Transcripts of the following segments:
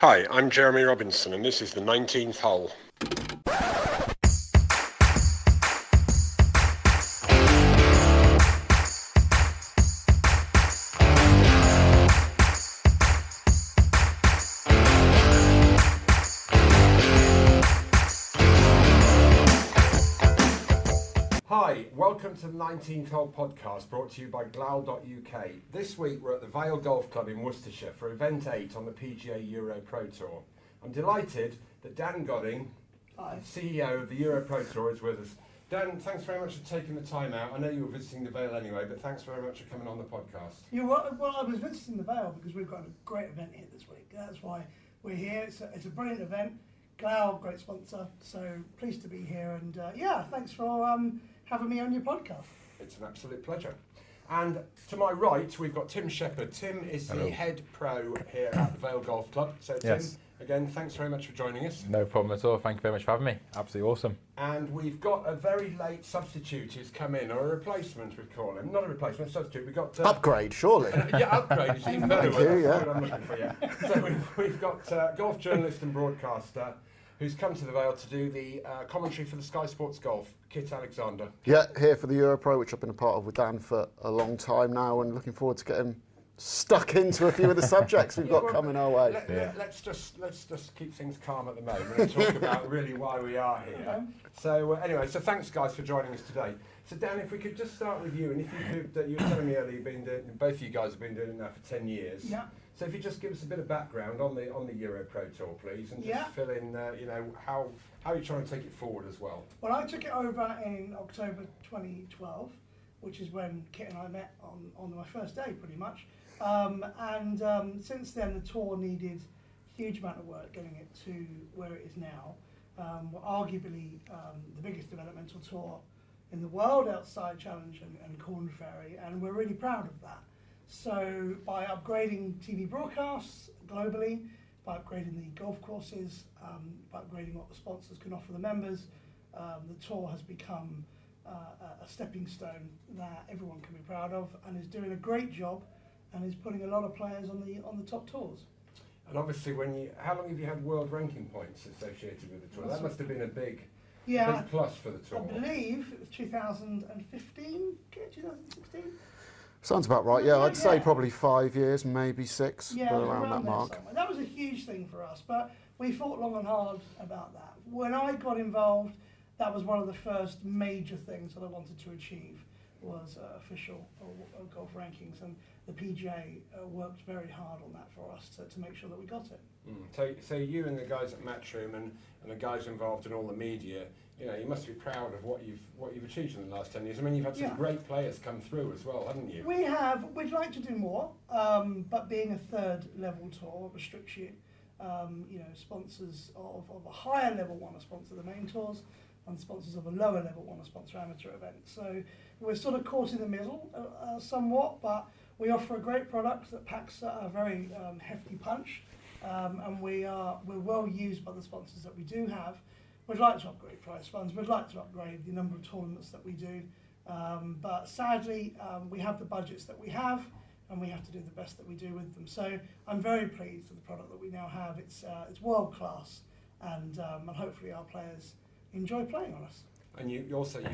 Hi, I'm Jeremy Robinson, and this is the 19th hole. The 19th Hole podcast brought to you by Glal.uk. This week we're at the Vale Golf Club in Worcestershire for event 8 on the PGA Euro Pro Tour. I'm delighted that Dan Godding, CEO of the Euro Pro Tour, is with us. Dan, thanks very much for taking the time out. I know you were visiting the Vale anyway, but thanks very much for coming on the podcast. Yeah, well, well, I was visiting the Vale because we've got a great event here this week. That's why we're here. It's a, it's a brilliant event. Glal, great sponsor. So pleased to be here. And uh, yeah, thanks for um, having me on your podcast. It's an absolute pleasure. And to my right, we've got Tim Shepherd. Tim is the head pro here at the Vale Golf Club. So, Tim, Yes. again, thanks very much for joining us. No problem at all. Thank you very much for having me. Absolutely awesome. And we've got a very late substitute who's come in, or a replacement, we call him. Not a replacement, a substitute. We've got. Uh, Upgrade, surely. yeah, upgrade is even better. Thank you, That's yeah. what I'm looking for, yeah. So we've, we've got uh, golf journalist and broadcaster who's come to the Vale to do the uh, commentary for the Sky Sports Golf, Kit Alexander. Yeah, here for the Europro, which I've been a part of with Dan for a long time now, and looking forward to getting stuck into a few of the subjects we've got well, coming our way. Let, Yeah. us just let's just keep things calm at the moment and talk about really why we are here. So uh, anyway, so thanks guys for joining us today. So Dan, if we could just start with you, and if you could, uh, you were telling me earlier you've been doing, both of you guys have been doing it now for ten years. Yeah. So if you just give us a bit of background on the on the Euro Pro Tour, please, and just Yeah. fill in, uh, you know, how how you're trying to take it forward as well. Well, I took it over in October 2012, which is when Kit and I met on, on my first day, pretty much. Um, and um, since then, the tour needed a huge amount of work getting it to where it is now. Um, arguably um, the biggest developmental tour in the world outside Challenge and, and Korn Ferry, and we're really proud of that. So, by upgrading TV broadcasts globally, by upgrading the golf courses, um, by upgrading what the sponsors can offer the members, um, the tour has become uh, a stepping stone that everyone can be proud of, and is doing a great job, and is putting a lot of players on the on the top tours. And obviously, when you how long have you had world ranking points associated with the tour? That must have been a big Yeah, big plus for the tour. I believe it was 2015, 2016. Sounds about right. Yeah, I'd say probably five years, maybe six, Yeah, but it was around that mark. somewhere. That was a huge thing for us, but we thought long and hard about that. When I got involved, that was one of the first major things that I wanted to achieve was uh, official uh, golf rankings, and the PGA uh, worked very hard on that for us to, to make sure that we got it. Mm. So, so you and the guys at Matchroom and, and the guys involved in all the media, you know, you must be proud of what you've what you've achieved in the last ten years. I mean, you've had some Yeah. great players come through as well, haven't you? We have, we'd like to do more, um, but being a third level tour restricts you. Um, you know, sponsors of, of a higher level want to sponsor the main tours, and sponsors of a lower level want to sponsor amateur events. So we're sort of caught in the middle uh, uh, somewhat, but we offer a great product that packs a very um, hefty punch, um, and we are we're well used by the sponsors that we do have. We'd like to upgrade prize funds. We'd like to upgrade the number of tournaments that we do. Um, but sadly, um, we have the budgets that we have, and we have to do the best that we do with them. So I'm very pleased with the product that we now have. It's uh, it's world class, and um, and hopefully our players enjoy playing on us. And you, you also you,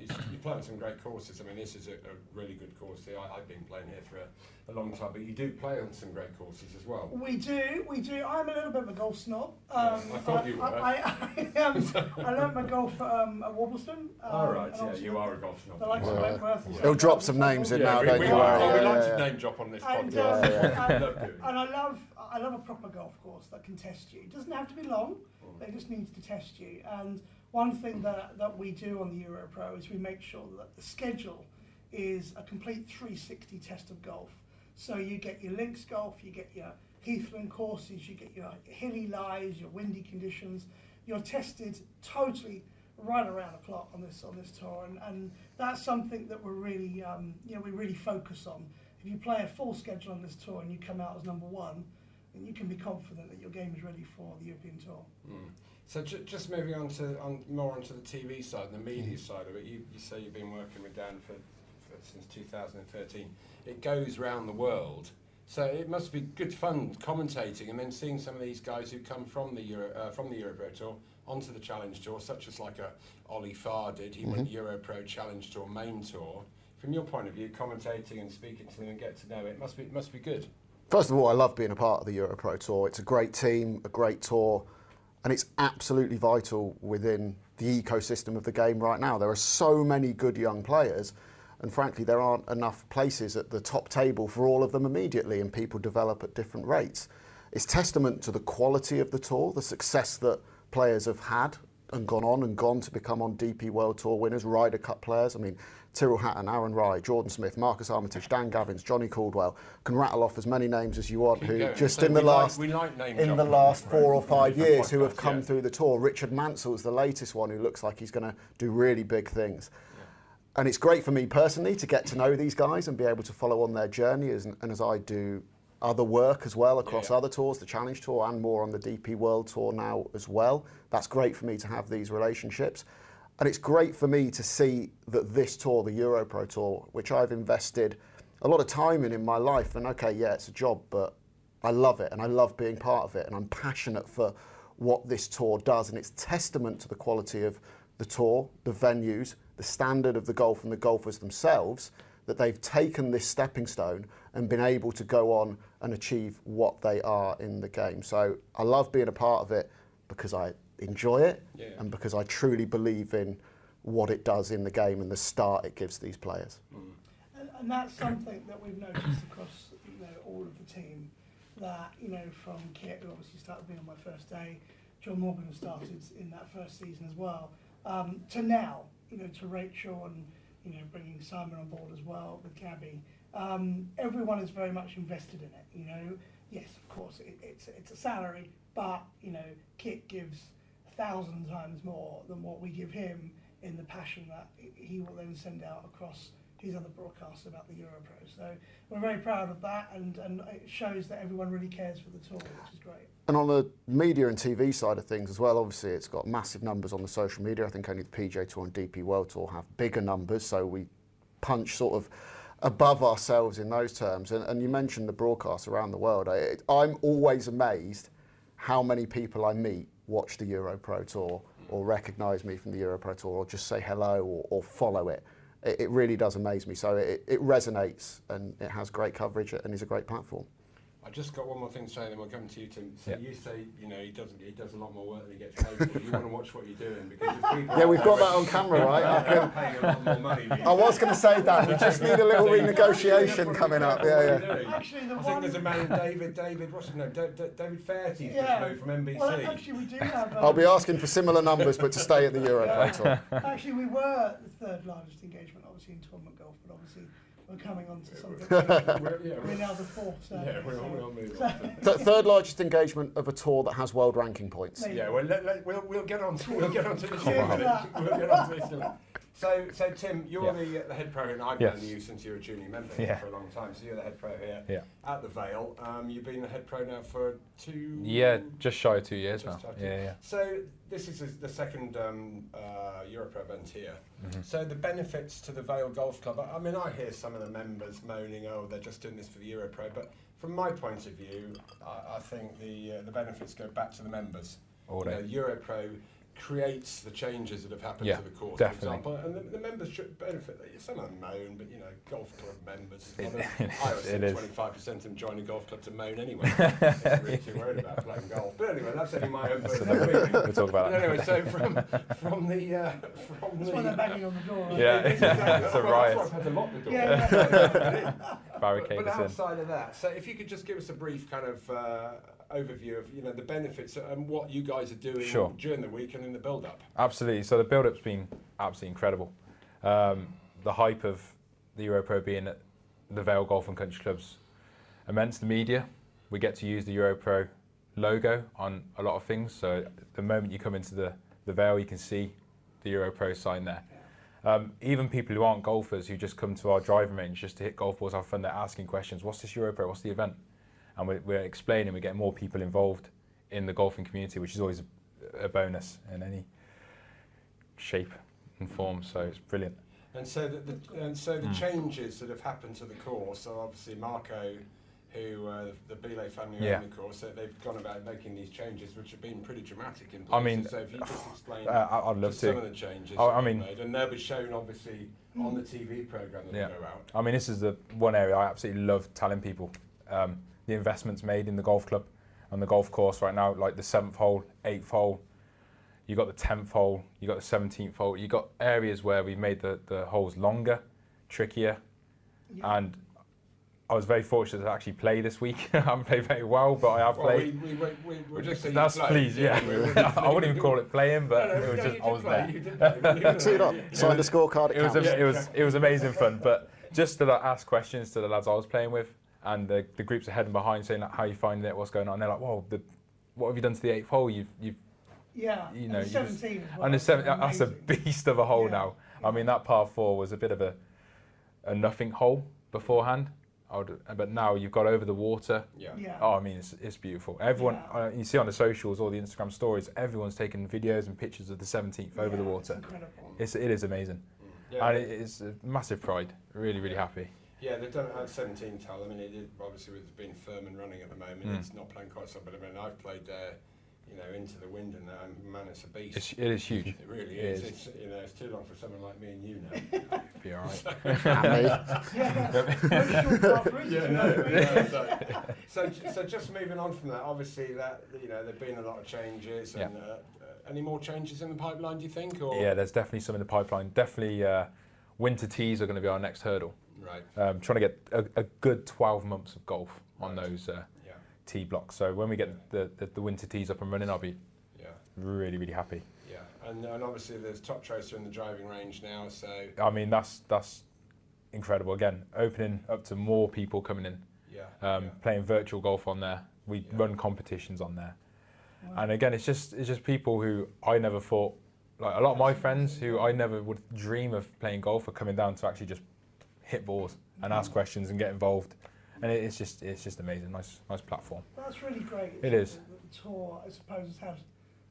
you, you play on some great courses. I mean, this is a, a really good course. here. I, I've been playing here for a, a long time, but you do play on some great courses as well. We do, we do. I'm a little bit of a golf snob. Yes, I thought you were. I, I, I, um, I learned my golf um, at Worplesdon. Um, All right, yeah, you are a golf snob. The likes of Yeah. Wentworth and He'll St. drop some names stuff. in now, we, don't we, you we, worry, we yeah, like yeah. to name drop on this And, podcast. uh, Yeah, and, Love doing it. and I love I love a proper golf course that can test you. It doesn't have to be long, Mm. but it just needs to test you. And one thing that, that we do on the Euro Pro is we make sure that the schedule is a complete 360 test of golf. So you get your links golf, you get your Heathland courses, you get your hilly lies, your windy conditions. You're tested totally right around the clock on this on this tour, and, and that's something that we're really um, you know we really focus on. If you play a full schedule on this tour and you come out as number one, then you can be confident that your game is ready for the European tour. Mm. So ju- just moving on to on, more onto the TV side and the media side of it, you, you say you've been working with Dan for, for since 2013. It goes round the world So it must be good fun commentating and then seeing some of these guys who come from the Euro, uh, from the Europro Tour onto the Challenge Tour, such as like a Ollie Farr did. He went Europro Challenge Tour main tour. From your point of view, commentating and speaking to them and get to know it must be it must be good. First of all, I love being a part of the Europro Tour. It's a great team, a great tour, and it's absolutely vital within the ecosystem of the game right now. There are so many good young players, and frankly, there aren't enough places at the top table for all of them immediately, and people develop at different rates. It's testament to the quality of the tour, the success that players have had and gone on and gone to become on DP World Tour winners, Ryder Cup players. I mean, Tyrrell Hatton, Aaron Rai, Jordan Smith, Marcus Armitage, Dan Gavins, Johnny Caldwell. Can rattle off as many names as you want. Keep Who going. just So in the we like- last like in the last four or five years who have come yeah. through the tour. Richard Mansell's the latest one who looks like he's going to do really big things. And it's great for me personally to get to know these guys and be able to follow on their journey as, and as I do other work as well across Yeah. other tours, the Challenge Tour and more on the DP World Tour now as well. That's great for me to have these relationships. And it's great for me to see that this tour, the Europro Tour, which I've invested a lot of time in in my life, and okay, yeah, it's a job, but I love it and I love being part of it and I'm passionate for what this tour does and it's testament to the quality of the tour, the venues, the standard of the golf and the golfers themselves that they've taken this stepping stone and been able to go on and achieve what they are in the game. So I love being a part of it because I enjoy it Yeah. and because I truly believe in what it does in the game and the start it gives these players. And, and that's something that we've noticed across you know all of the team. That you know from Kit, who obviously started being on my first day, John Morgan who started in that first season as well, um, to now, you know, to Rachel and you know bringing Simon on board as well with Gabby. Um, everyone is very much invested in it. You know, yes, of course, it, it's it's a salary, but you know, Kit gives a thousand times more than what we give him in the passion that he will then send out across his other broadcasts about the Europro. So we're very proud of that, and, and it shows that everyone really cares for the tour, which is great. And on the media and TV side of things as well, obviously it's got massive numbers on the social media. I think only the PGA Tour and DP World Tour have bigger numbers, so we punch sort of above ourselves in those terms. And, and you mentioned the broadcasts around the world. I, I'm always amazed how many people I meet watch the Euro Pro Tour or recognise me from the Euro Pro Tour or just say hello or, or follow it. it. It really does amaze me. So it, it resonates and it has great coverage and is a great platform. I just got one more thing to say, then we'll come to you, Tim. So Yeah. you say, you know, he doesn't, he does a lot more work than he gets paid for. You want to watch what you're doing because Yeah, we've got that on camera, right? I can- paying a lot more money. I was going to say that. We just need a little renegotiation coming up. Yeah, yeah. Actually, the I one- think there's a man, David, David, what's his name? Da- Da- David Feherty, Yeah. yeah. from NBC. Well, actually, we do have. Um, I'll be asking for similar numbers, but to stay at the Euro Tour. Actually, we were the third largest engagement, obviously in tournament golf, but obviously we're coming on to something. We're- yeah, we're we're- now the fourth. So, yeah, we'll, so- we'll move on. Th- third largest engagement of a tour that has world ranking points. Maybe. Yeah, well, let, let, we'll, we'll get on to, we'll get on to this in a Cheers to minute. that. We'll get on to this in a minute. So, so Tim, you're Yeah. the, uh, the head pro, and I've Yes. known you since you were a junior member Yeah. here for a long time. So you're the head pro here Yeah. at the Vale. Um, you've been the head pro now for two. Yeah, just shy of two years now. two. Yeah, yeah. So this is the second um, uh, Europro event here. Mm-hmm. So the benefits to the Vale Golf Club. I I mean, I hear some of the members moaning, "Oh, they're just doing this for the Europro," but from my point of view, I, I think the uh, the benefits go back to the members. All You know, day. Europro creates the changes that have happened Yeah, to the course, definitely. for example, and the, the members should benefit. Some of them moan, but you know, golf club members. It- well, it I is, always think twenty-five percent of them join a golf club to moan anyway. They're really too worried about playing golf. But anyway, that's only my own personal opinion. We'll talk about But that. anyway, so from from the uh, from That's the why they're banging on the door. Right? Yeah. Exactly. It's a Well, riot. That's why I've had to lock the door. Yeah, yeah. but, Barricade but us in. outside of that, so if you could just give us a brief kind of uh, overview of you know the benefits and what you guys are doing Sure. during the week and in the build-up. Absolutely. So the build-up's been absolutely incredible. Um, the hype of the Europro being at the Vale Golf and Country Club's immense. The media, we get to use the Europro logo on a lot of things. So the moment you come into the, the Vale, you can see the Europro sign there. Um, even people who aren't golfers who just come to our driving range just to hit golf balls, have fun, they're asking questions. What's this Europro? What's the event? And we're, we're explaining, we're getting more people involved in the golfing community, which is always a, a bonus in any shape and form. So it's brilliant. And so the, the and so the Mm. changes that have happened to the course. So obviously Marco who uh, the Belay family who Yeah. own the course, that they've gone about making these changes, which have been pretty dramatic in places. I mean, so if you just explain Uh, I- I'd love just some of the changes I- I mean- made, and they'll be shown obviously on the TV program that Yeah. go out. I mean, this is the one area I absolutely love telling people. Um, the investments made in the golf club and the golf course right now, like the seventh hole, eighth hole, you got the tenth hole, you got the seventeenth hole. You got areas where we've made the, the holes longer, trickier, Yeah. and I was very fortunate to actually play this week. I haven't played very well, but I have Well, played. we, we, we, we, we're just That's you played. please, yeah. we- we- I wouldn't even call it playing, but No, no, it was no, just I was play, there. you did play. Teed up, signed a scorecard. It it was counts. it was it was amazing fun. But just to like, ask questions to the lads I was playing with, and the, the groups ahead and behind saying like, how you finding it, what's going on. And they're like, whoa, the, what have you done to the eighth hole? You've you've yeah. you and know, the you just- well. and the seven, is that's a beast of a hole Yeah, now. yeah. I mean that par four was a bit of a a nothing hole beforehand. I would, but now you've got over the water. Yeah. Yeah. Oh, I mean, it's, it's beautiful. Everyone, Yeah. uh, you see on the socials, all the Instagram stories, everyone's taking videos and pictures of the 17th over the water. It's incredible. It's, it is amazing. Yeah, and they- it is a massive pride. Really, really happy. Yeah, they've done it at 17 tile. I mean, it, it obviously with being firm and running at the moment, Mm. it's not playing quite so. But I mean, I've played there, you know, into the wind and that, and man, it's a beast. It's, it is huge. it really it is. is. It's you know, it's too long for someone like me and you now. Be all right. And me. Yeah. Very short par threes, yeah, you know. no, no. So, so just moving on from that, obviously that you know there've been a lot of changes. Yeah. And, uh, uh, any more changes in the pipeline? Do you think? Or Yeah, there's definitely some in the pipeline. Definitely, uh, winter tees are going to be our next hurdle. Right. Um, trying to get a, a good 12 months of golf on Right. those uh, Yeah. tee blocks. So when we get the, the, the winter tees up and running, I'll be Yeah. really, really happy. Yeah. And, and obviously there's Toptracer in the driving range now. So I mean, that's that's incredible. Again, opening up to more people coming in, yeah. um, yeah. playing virtual golf on there. We Yeah. run competitions on there, Wow. and again, it's just it's just people who I never thought. Like a lot of my friends who I never would dream of playing golf are coming down to actually just hit balls and ask questions and get involved, and it's just it's just amazing. Nice nice platform. That's really great. It is. The, the tour, I suppose, has had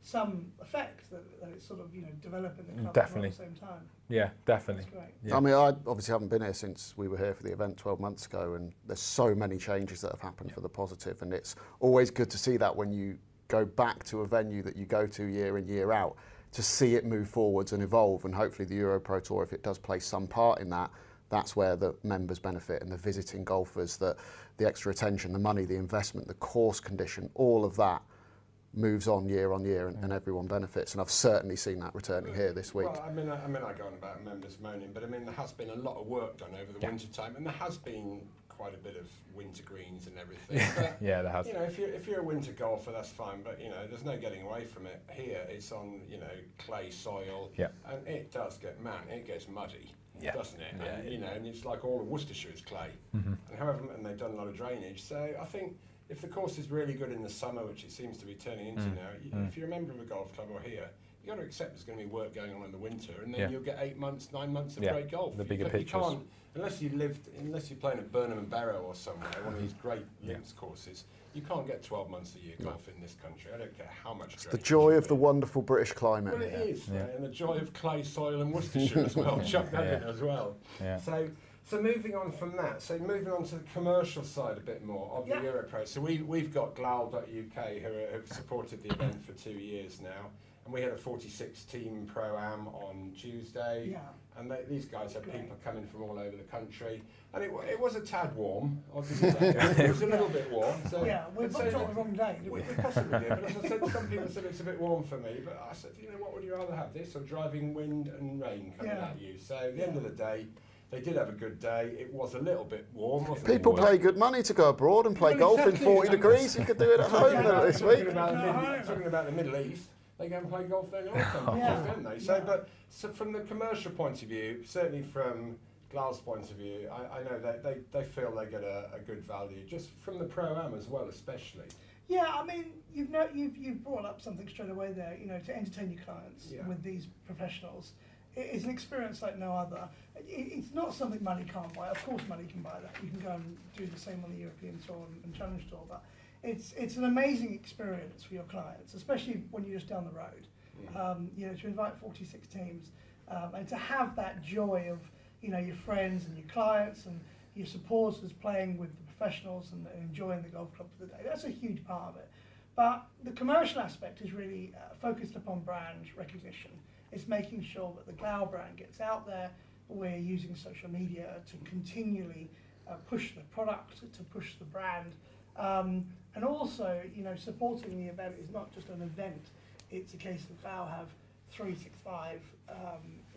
some effect that, that it's sort of you know developing the club Definitely. at the same time. Yeah, definitely. That's great. Yeah. I mean, I obviously haven't been here since we were here for the event 12 months ago, and there's so many changes that have happened for the positive, and it's always good to see that when you go back to a venue that you go to year in year out, to see it move forwards and evolve, and hopefully the Euro Pro Tour, if it does play some part in that, that's where the members benefit and the visiting golfers, that the extra attention, the money, the investment, the course condition, all of that moves on year on year, and, and everyone benefits. And I've certainly seen that returning here this week. Well, I mean, I, I mean, I go on about members moaning, but I mean, there has been a lot of work done over the Yeah. winter time, and there has been quite a bit of winter greens and everything. but, Yeah, there has. You know, if you're if you're a winter golfer, that's fine, but you know, there's no getting away from it. Here, it's on you know clay soil, Yeah. and it does get man, it gets muddy, Yeah. doesn't it? Yeah, and, you know, and it's like all of Worcestershire is clay, Mhm. and however, and they've done a lot of drainage. So I think. If the course is really good in the summer, which it seems to be turning into Mm. now, you, Mm. if you're a member of a golf club or here, you have got to accept there's going to be work going on in the winter, and then Yeah. you'll get eight months, nine months of Yeah, great golf. the bigger you pictures. can't- unless you lived, unless you're playing at Burnham and Berrow or somewhere, one of these great Yeah. links courses, you can't get 12 months a year golf in this country. I don't care how much. It's the joy you of the wonderful British climate. Well, it is, Yeah. right, and the joy of clay soil and Worcestershire as well. Chuck that in as well. Yeah. So, so moving on from that, so moving on to the commercial side a bit more of Yeah. the Europro. So we we've got Glal.uk who are, have supported the event for two years now, and we had a 46 team pro am on Tuesday, Yeah. and they, these guys had Great. people coming from all over the country, and it, it was a tad warm. I'll give you that. it was a little bit warm. So yeah, we and so booked on the wrong day, we, we? we possibly did, but as I said, some people said it's a bit warm for me. But I said, you know, what would you rather have, this or driving wind and rain coming Yeah. at you? So at the end of the day, they did have a good day. It was a little bit warm, wasn't People pay good money to go abroad and play Well, golf in 40 degrees. You could do it at home Yeah, though this talking week. About the No, Mid- talking about the Middle East, they go and play golf there in all countries, Yeah. don't they? So, Yeah. but so from the commercial point of view, certainly from Glass point of view, I, I know that they, they feel they get a, a good value, just from the pro am as well, especially. Yeah, I mean, you've no, you've you've brought up something straight away there. You know, to entertain your clients Yeah. with these professionals, it is an experience like no other. It's not something money can't buy. Of course, money can buy that. You can go and do the same on the European Tour and, and Challenge Tour, but it's it's an amazing experience for your clients, especially when you're just down the road. Um, you know, to invite 46 teams um, and to have that joy of you know your friends and your clients and your supporters playing with the professionals and, and enjoying the golf club for the day. That's a huge part of it. But the commercial aspect is really uh, focused upon brand recognition. It's making sure that the Glal brand gets out there. We're using social media to continually uh, push the product, to push the brand, um, and also, you know, supporting the event is not just an event. It's a case of Val have 365, um,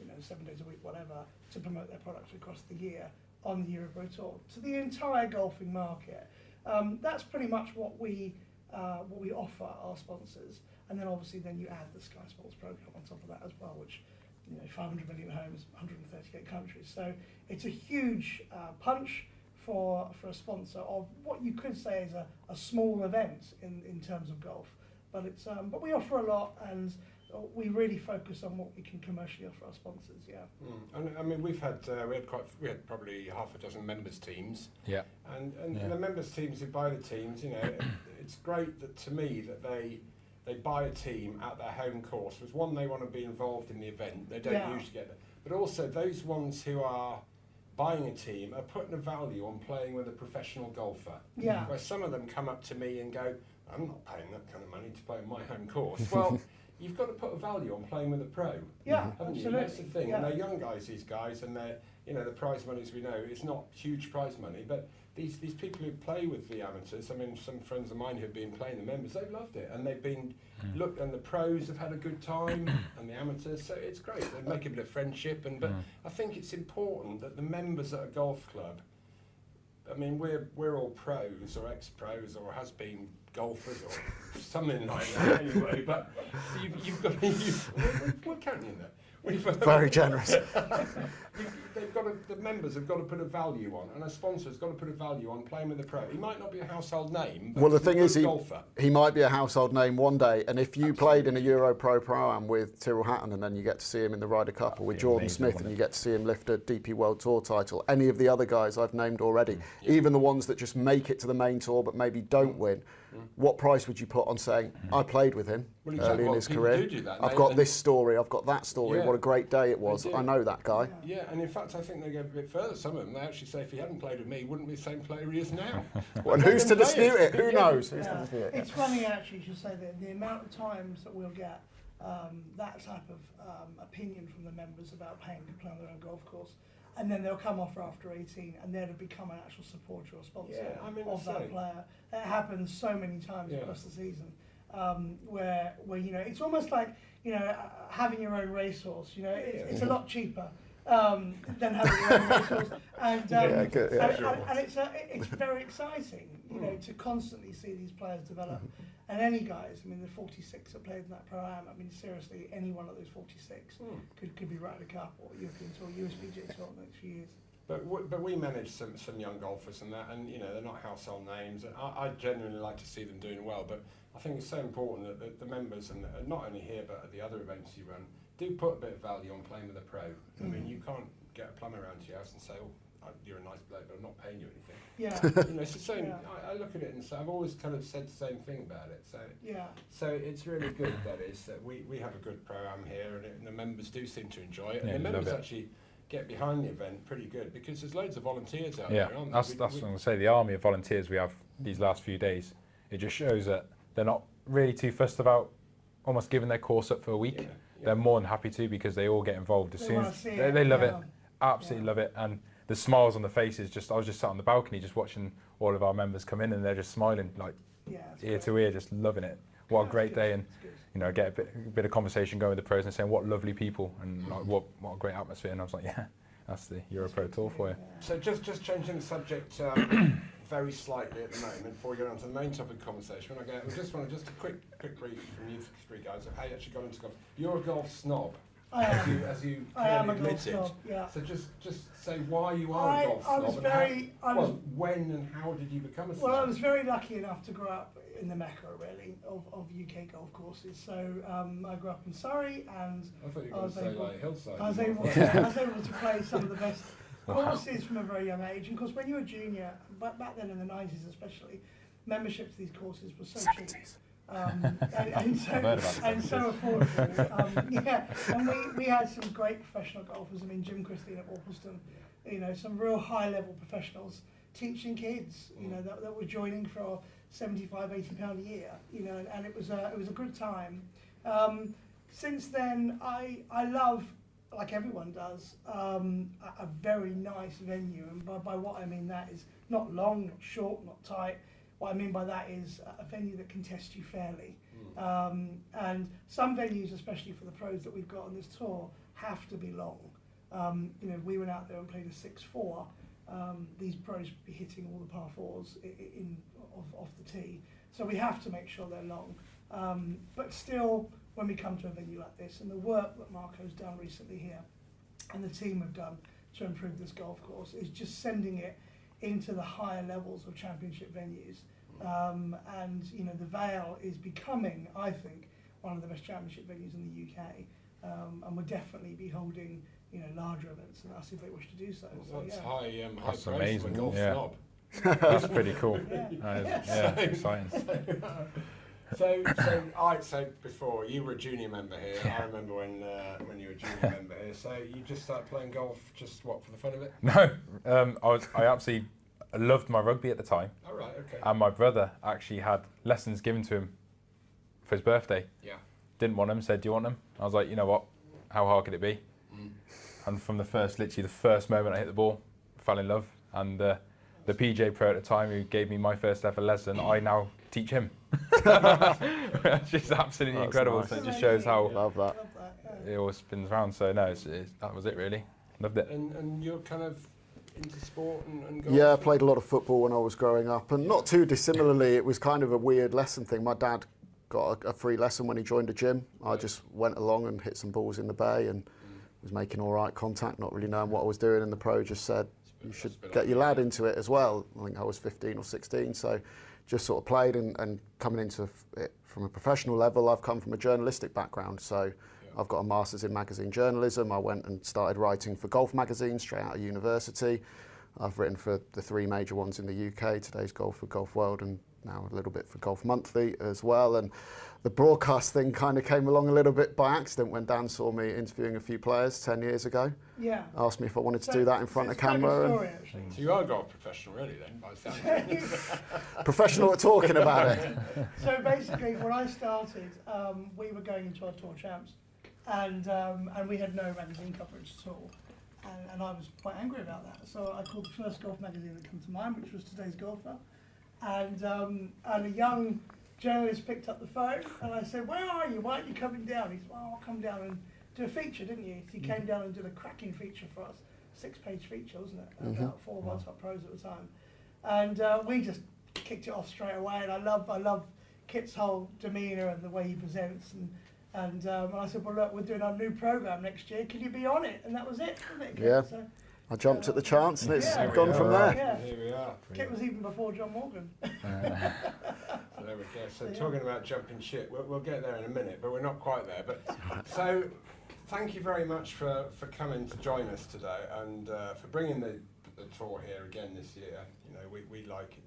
you know, seven days a week, whatever, to promote their products across the year on the Europro Tour to the entire golfing market. Um, that's pretty much what we uh, what we offer our sponsors, and then obviously then you add the Sky Sports program on top of that as well, which you know 500 million homes, 138 countries. So it's a huge uh, punch for for a sponsor of what you could say is a, a small event in, in terms of golf, but it's um, but we offer a lot and we really focus on what we can commercially offer our sponsors. Yeah. Mm. And I mean, we've had uh, we had quite we had probably half a dozen members teams. Yeah. And and Yeah. the members teams who buy the teams, you know, it's great that to me that they they buy a team at their home course. Was one they want to be involved in the event. They don't Yeah. usually get it, but also those ones who are buying a team are putting a value on playing with a professional golfer. Yeah. Where some of them come up to me and go, I'm not paying that kind of money to play on my home course. Well, you've got to put a value on playing with a pro. Yeah, Haven't you? absolutely. That's the thing. Yeah. And they're young guys, these guys, and they're, you know, the prize money, as we know, it's not huge prize money, but these, these people who play with the amateurs, I mean, some friends of mine who've been playing the members, they've loved it, and they've been, Mm. look, and the pros have had a good time, and the amateurs, so it's great. They make a bit of friendship, and but Mm. I think it's important that the members at a golf club, I mean, we're we're all pros or ex-pros or has-been golfers or something like that anyway. But you've, you've got to, you've, we're, we're counting that. We've, Very generous. You've- they've got to, the members have got to put a value on, and a sponsor's got to put a value on playing with the pro. He might not be a household name, but Well, the thing is, he, golfer. he might be a household name one day, and if you played in a Euro Pro Pro Am with Tyrrell Hatton, and then you get to see him in the Ryder Cup, or with Jordan amazing, Smith, and you get to see him lift a DP World Tour title, any of the other guys I've named already, Mm. even the ones that just make it to the main tour but maybe don't win, what price would you put on saying, I played with him Mm. Well, early exactly. in his people career? do do that, I've got this story, I've got that story, Yeah. what a great day it was. I know that guy. Yeah, and in fact, I think they go a bit further. Some of them, they actually say, if he hadn't played with me, he wouldn't be the same player he is now. Well, and who's to dispute it? Who Yeah. knows? Who's to Yeah. dispute it? It's funny actually, you should say that the amount of times that we'll get um, that type of um, opinion from the members about paying to play on their own golf course, and then they'll come off after 18 and they'll become an actual supporter or sponsor Yeah, I mean, of that it. player. It happens so many times Yeah. across the season. Um, where, where you know, it's almost like you know uh, having your own racehorse. You know, it's, Yeah. it's a lot cheaper um, than having your own and um, Yeah, good, yeah, and, sure. and, and it's a, it's very exciting, you know, to constantly see these players develop. And any guys, I mean, the 46 that played in that pro am. I mean, seriously, any one of those 46 Hmm. could, could be Ryder Cup or European Tour, USPGA Tour in the next few years. But w- but we manage some, some young golfers and that, and you know they're not household names. And I, I genuinely like to see them doing well. But I think it's so important that the, the members and, and not only here but at the other events you run do put a bit of value on playing with a pro. I mean, Mhm. you can't get a plumber around to your house and say, "Oh, you're a nice bloke, but I'm not paying you anything." Yeah, you know, it's the same. Yeah. I, I look at it and say, I've always kind of said the same thing about it. So yeah, so it's really good that is that we, we have a good program here and, it, and the members do seem to enjoy it. Yeah, and the members actually get behind the event pretty good because there's loads of volunteers out Yeah, there, aren't that's there? We- that's we- what I'm gonna say. The army of volunteers we have these last few days, it just shows that they're not really too fussed about almost giving their course up for a week. yeah, yeah. They're more than happy to because they all get involved as They soon as they, they love it, yeah. absolutely Yeah. love it, and the smiles on the faces. Just I was just sat on the balcony just watching all of our members come in and they're just smiling like yeah. ear great. to ear, just loving it. What Yeah, a great good, day and you know, get a bit, a bit of conversation going with the pros and saying what lovely people and like what, what a great atmosphere. And I was like, yeah, that's the Euro Pro Tour for you. Yeah. So just just changing the subject um, very slightly at the moment before we get on to the main topic of conversation. When I get, we just want just a quick quick brief from you three guys of how you actually got into golf. You're a golf snob, I as am. you as you I am a golf admitted. snob. Yeah. So just just say why you are I- a golf I snob was and very- how, I was- well, when and how did you become a snob? Well, I was very lucky enough to grow up in the mecca, really, of, of UK golf courses. So um, I grew up in Surrey, and I thought you I were going was to say able- like hillside. I was able, to, I was able to play some of the best Wow. courses from a very young age. And of course, when you were a junior, but back then in the 90s especially, membership to these courses was so cheap. Um, and, and so, I've heard about the and so affordable. Um, yeah, and we, we had some great professional golfers. I mean, Jim Christine at Worplesdon, you know, some real high level professionals teaching kids, you know, that, that were joining for 75, 80 pound a year, you know, and, and it was a, it was a good time. Um, since then, I, I love, like everyone does, um, a, a very nice venue. And by, by what I mean that is not long, not short, not tight. What I mean by that is a venue that can test you fairly. Um, and some venues, especially for the pros that we've got on this tour, have to be long. Um, you know, we went out there and played a 6-4, um, these pros would be hitting all the par fours in, in off, off the tee. So we have to make sure they're long. Um, but still, when we come to a venue like this, and the work that Marco's done recently here, and the team have done to improve this golf course, is just sending it into the higher levels of championship venues. Um, and you know, the Vale is becoming, I think, one of the best championship venues in the UK. Um, and we'll definitely be holding, you know, larger events than us if they wish to do so. so that's yeah. high, um, high That's amazing, golf yeah. snob. That's pretty cool. Yeah. That is- yeah, exciting. So, so I so before you were a junior member here. I remember when uh, when you were a junior member here. So you just started playing golf, just what for the fun of it? No, um, I was I absolutely loved my rugby at the time, All right, okay. and my brother actually had lessons given to him for his birthday. yeah. Didn't want them. Said, "Do you want them?" I was like, "You know what? How hard could it be?" Mm. And from the first, literally the first moment I hit the ball, fell in love. And uh, the PGA pro at the time, who gave me my first ever lesson, I now teach him. It's just absolutely That's incredible. nice. So it just shows how Love that. Love that, it all spins around. So no, it's, it's, that was it really. Loved it. And and you're kind of into sport and, and golf. Yeah, I played a lot of football when I was growing up, and not too dissimilarly, it was kind of a weird lesson thing. My dad got a, a free lesson when he joined a gym. I just went along and hit some balls in the bay and was making all right contact, not really knowing what I was doing. And the pro just said, "You should get your lad into it as well." I think I was 15 or 16, so just sort of played and, and coming into it eh, from a professional level. I've come from a journalistic background, so. I've got a master's in magazine journalism. I went and started writing for golf magazines straight out of university. I've written for the three major ones in the UK, today's Golf for Golf World and now a little bit for Golf Monthly as well. And the broadcast thing kind of came along a little bit by accident when Dan saw me interviewing a few players 10 years ago. Yeah. Asked me if I wanted to do that in front of it's quite a good camera. story, actually. So you are a golf professional, really? Then, by the sound of it. And professional at talking about it. so basically, when I started, um, we were going into our tour champs, and um, and we had no magazine coverage at all, and, and I was quite angry about that. So I called the first golf magazine that came to mind, which was Today's Golfer, and um, and a young journalist picked up the phone, and I said, "Where are you? Why aren't you coming down?" He said, "Well, I'll come down and do a feature, didn't you?" He came down and did a cracking feature for us, six-page feature, wasn't it? Mhm. About four of our top pros at the time, and uh, we just kicked it off straight away. And I love, I love Kit's whole demeanour and the way he presents. And and, um, and I said, well, look, we're doing our new program next year. Can you be on it? And that was it. It Yeah. So, I jumped at the chance and it's Yeah. gone from there. Yeah. Here we are. Kit was even before John Morgan. So there we go. So Yeah. talking about jumping ship, we'll, we'll get there in a minute, but we're not quite there. But so, thank you very much for, for coming to join us today and uh, for bringing the, the tour here again this year. You know, we, we like it.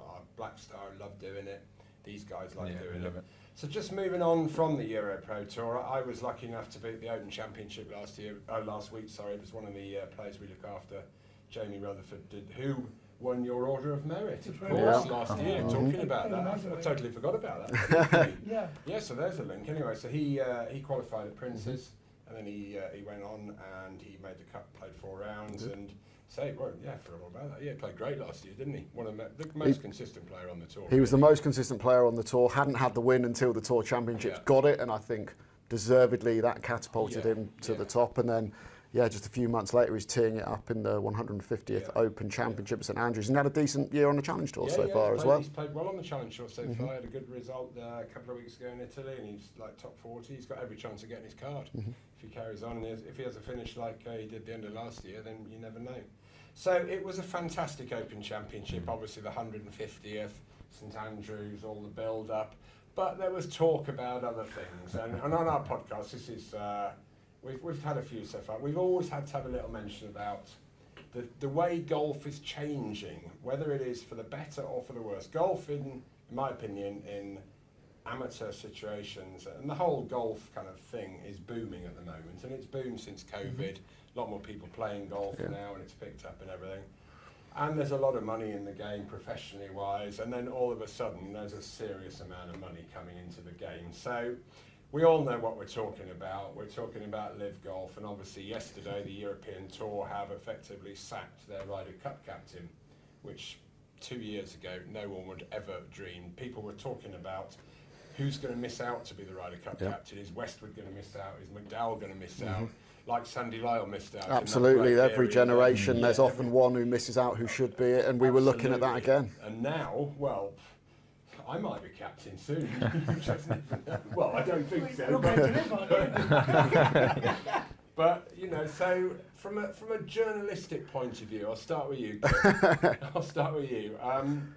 Our Black Star love doing it. These guys like Yeah, doing it. it. So just moving on from the Euro Pro Tour, I was lucky enough to beat the Open Championship last year. Oh, last week, sorry. It was one of the uh, players we look after, Jamie Rutherford, did, who won your Order of Merit, of course, Yeah. last year. Talking about that, I, I totally forgot about that. yeah. yeah, so there's a link. Anyway, so he uh, he qualified at Prince's, and then he uh, he went on and he made the cut, played four rounds, and say, well, yeah, all about that. Yeah, he played great last year, didn't he? One of the, the most consistent player on the tour. He was the most consistent player on the tour, hadn't had the win until the Tour Championships, Yeah. got it, and I think deservedly that catapulted Yeah, him to yeah. the top. And then, yeah, just a few months later, he's teeing it up in the 150th Yeah. Open Championship at St Andrews. And had a decent year on the Challenge Tour so far he's as played- well. He's played well on the challenge tour so Mhm. far. Had a good result uh, a couple of weeks ago in Italy, and he's like top 40. He's got every chance of getting his card Mhm. He carries on. And if he has a finish like uh, he did the end of last year, then you never know. So it was a fantastic Open Championship. Obviously, the 150th, St Andrews, all the build up. But there was talk about other things, and, and on our podcast, this is uh, we've we've had a few so far. We've always had to have a little mention about the, the way golf is changing, whether it is for the better or for the worse. Golf, in, in my opinion, in amateur situations, and the whole golf kind of thing is booming at the moment, and it's boomed since mm-hmm. COVID. A lot more people playing golf Yeah. now, and it's picked up and everything. and there's a lot of money in the game professionally wise, and then all of a sudden there's a serious amount of money coming into the game. So we all know what we're talking about. We're talking about LIV Golf, and obviously yesterday the European Tour have effectively sacked their Ryder Cup captain, which two years ago no one would ever dream. People were talking about who's going to miss out to be the Ryder Cup Yeah. captain. Is Westwood going to miss out? Is McDowell going to miss Mm-hmm. out? Like Sandy Lyle missed out. Absolutely, every area. generation there's Yeah, often one who misses out who should be it, and we were looking at that again. And now, well, I might be captain soon. You just never know. well, I don't think so. You're going to But, you? but you know, so from a from a journalistic point of view, I'll start with you. I'll start with you. Um,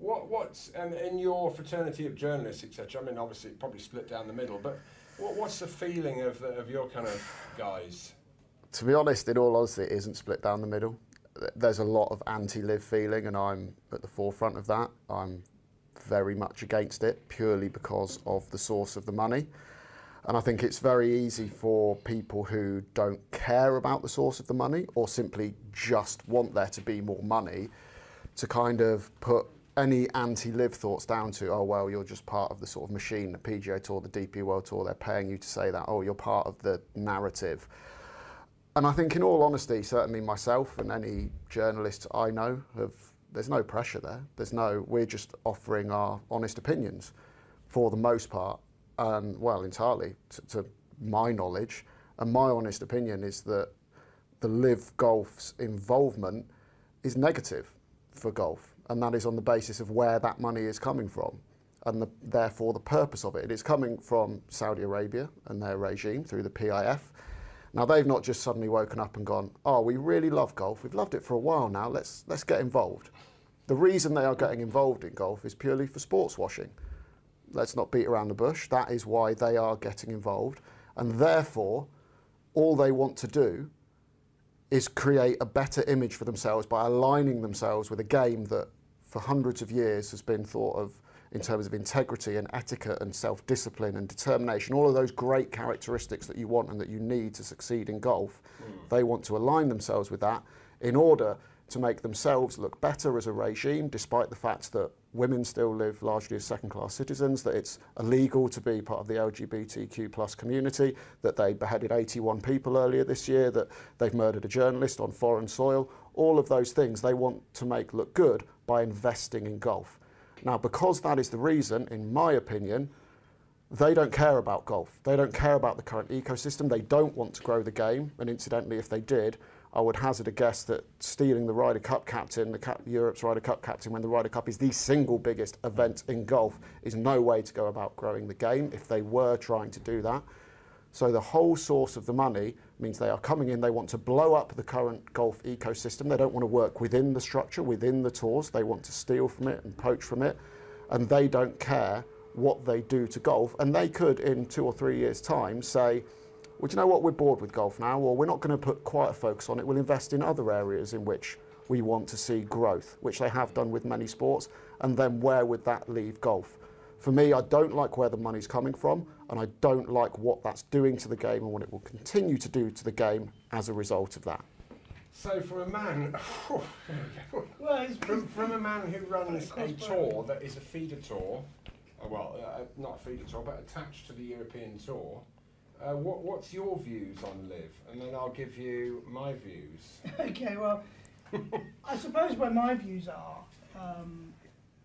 what what's and in your fraternity of journalists, etc. I mean, obviously, probably split down the middle, but what, what's the feeling of the, of your kind of guys? To be honest, in all honesty, it isn't split down the middle. There's a lot of anti-LIV feeling, and I'm at the forefront of that. I'm very much against it purely because of the source of the money. And I think it's very easy for people who don't care about the source of the money or simply just want there to be more money to kind of put any anti-LIV thoughts down to, oh, well, you're just part of the sort of machine, the PGA Tour, the DP World Tour, they're paying you to say that, oh, you're part of the narrative. And I think, in all honesty, certainly myself and any journalists I know have. There's no pressure there. There's no. We're just offering our honest opinions, for the most part, and well, entirely to, to my knowledge. And my honest opinion is that the live golf's involvement is negative for golf, and that is on the basis of where that money is coming from, and the, therefore the purpose of it. It is coming from Saudi Arabia and their regime through the PIF. Now they've not just suddenly woken up and gone, "Oh, we really love golf. We've loved it for a while now. Let's let's get involved." The reason they are getting involved in golf is purely for sports washing. Let's not beat around the bush. That is why they are getting involved, and therefore, all they want to do is create a better image for themselves by aligning themselves with a game that for hundreds of years has been thought of in terms of integrity and etiquette and self-discipline and determination. All of those great characteristics that you want and that you need to succeed in golf hmm. they want to align themselves with that in order to make themselves look better as a regime despite the fact that women still live largely as second class citizens that it's illegal to be part of the LGBTQ plus community that they beheaded 81 people earlier this year that they've murdered a journalist on foreign soil all of those things they want to make look good by investing in golf now because that is the reason in my opinion they don't care about golf. They don't care about the current ecosystem. They don't want to grow the game. And incidentally, if they did, I would hazard a guess that stealing the Ryder Cup captain, the Cap- Europe's Ryder Cup captain, when the Ryder Cup is the single biggest event in golf, is no way to go about growing the game if they were trying to do that. So the whole source of the money means they are coming in, they want to blow up the current golf ecosystem. They don't want to work within the structure, within the tours. They want to steal from it and poach from it. And they don't care what they do to golf. And they could, in two or three years' time, say, well, do you know what? We're bored with golf now, or we're not going to put quite a focus on it. We'll invest in other areas in which we want to see growth, which they have done with many sports. And then where would that leave golf? For me, I don't like where the money's coming from, and I don't like what that's doing to the game and what it will continue to do to the game as a result of that. So, from a man, Well, from, from a man who runs a tour that is a feeder tour, uh, well, uh, not a feeder tour, but attached to the European Tour. Uh, what, what's your views on LIV? And then I'll give you my views. okay, well, I suppose where my views are um,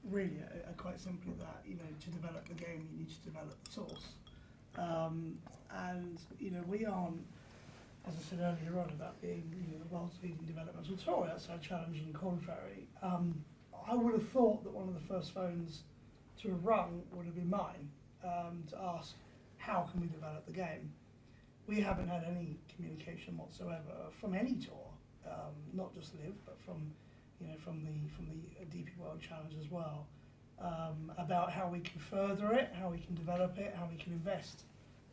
really are, are quite simply that you know to develop the game you need to develop the source, um, and you know we aren't, as I said earlier on about being you know the world's leading developmental tour outside Challenge and Korn Ferry. Um, I would have thought that one of the first phones to have rung would have been mine um, to ask how can we develop the game. We haven't had any communication whatsoever from any tour, um, not just LIV, but from you know from the from the DP World Challenge as well, um, about how we can further it, how we can develop it, how we can invest,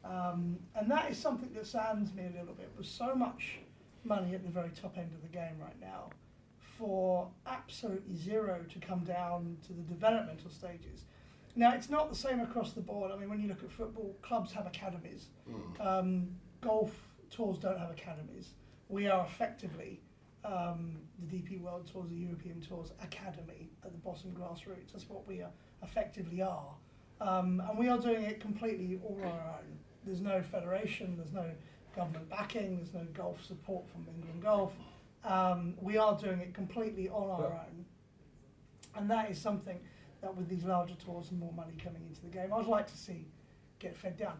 um, and that is something that saddens me a little bit. With so much money at the very top end of the game right now, for absolutely zero to come down to the developmental stages. Now, it's not the same across the board. I mean, when you look at football, clubs have academies. Um, golf tours don't have academies. We are effectively um, the DP World Tours, the European Tours Academy at the bottom grassroots. That's what we are, effectively are. Um, and we are doing it completely all on our own. There's no federation, there's no government backing, there's no golf support from England Golf. Um, we are doing it completely on our own. And that is something that with these larger tours and more money coming into the game, I'd like to see get fed down.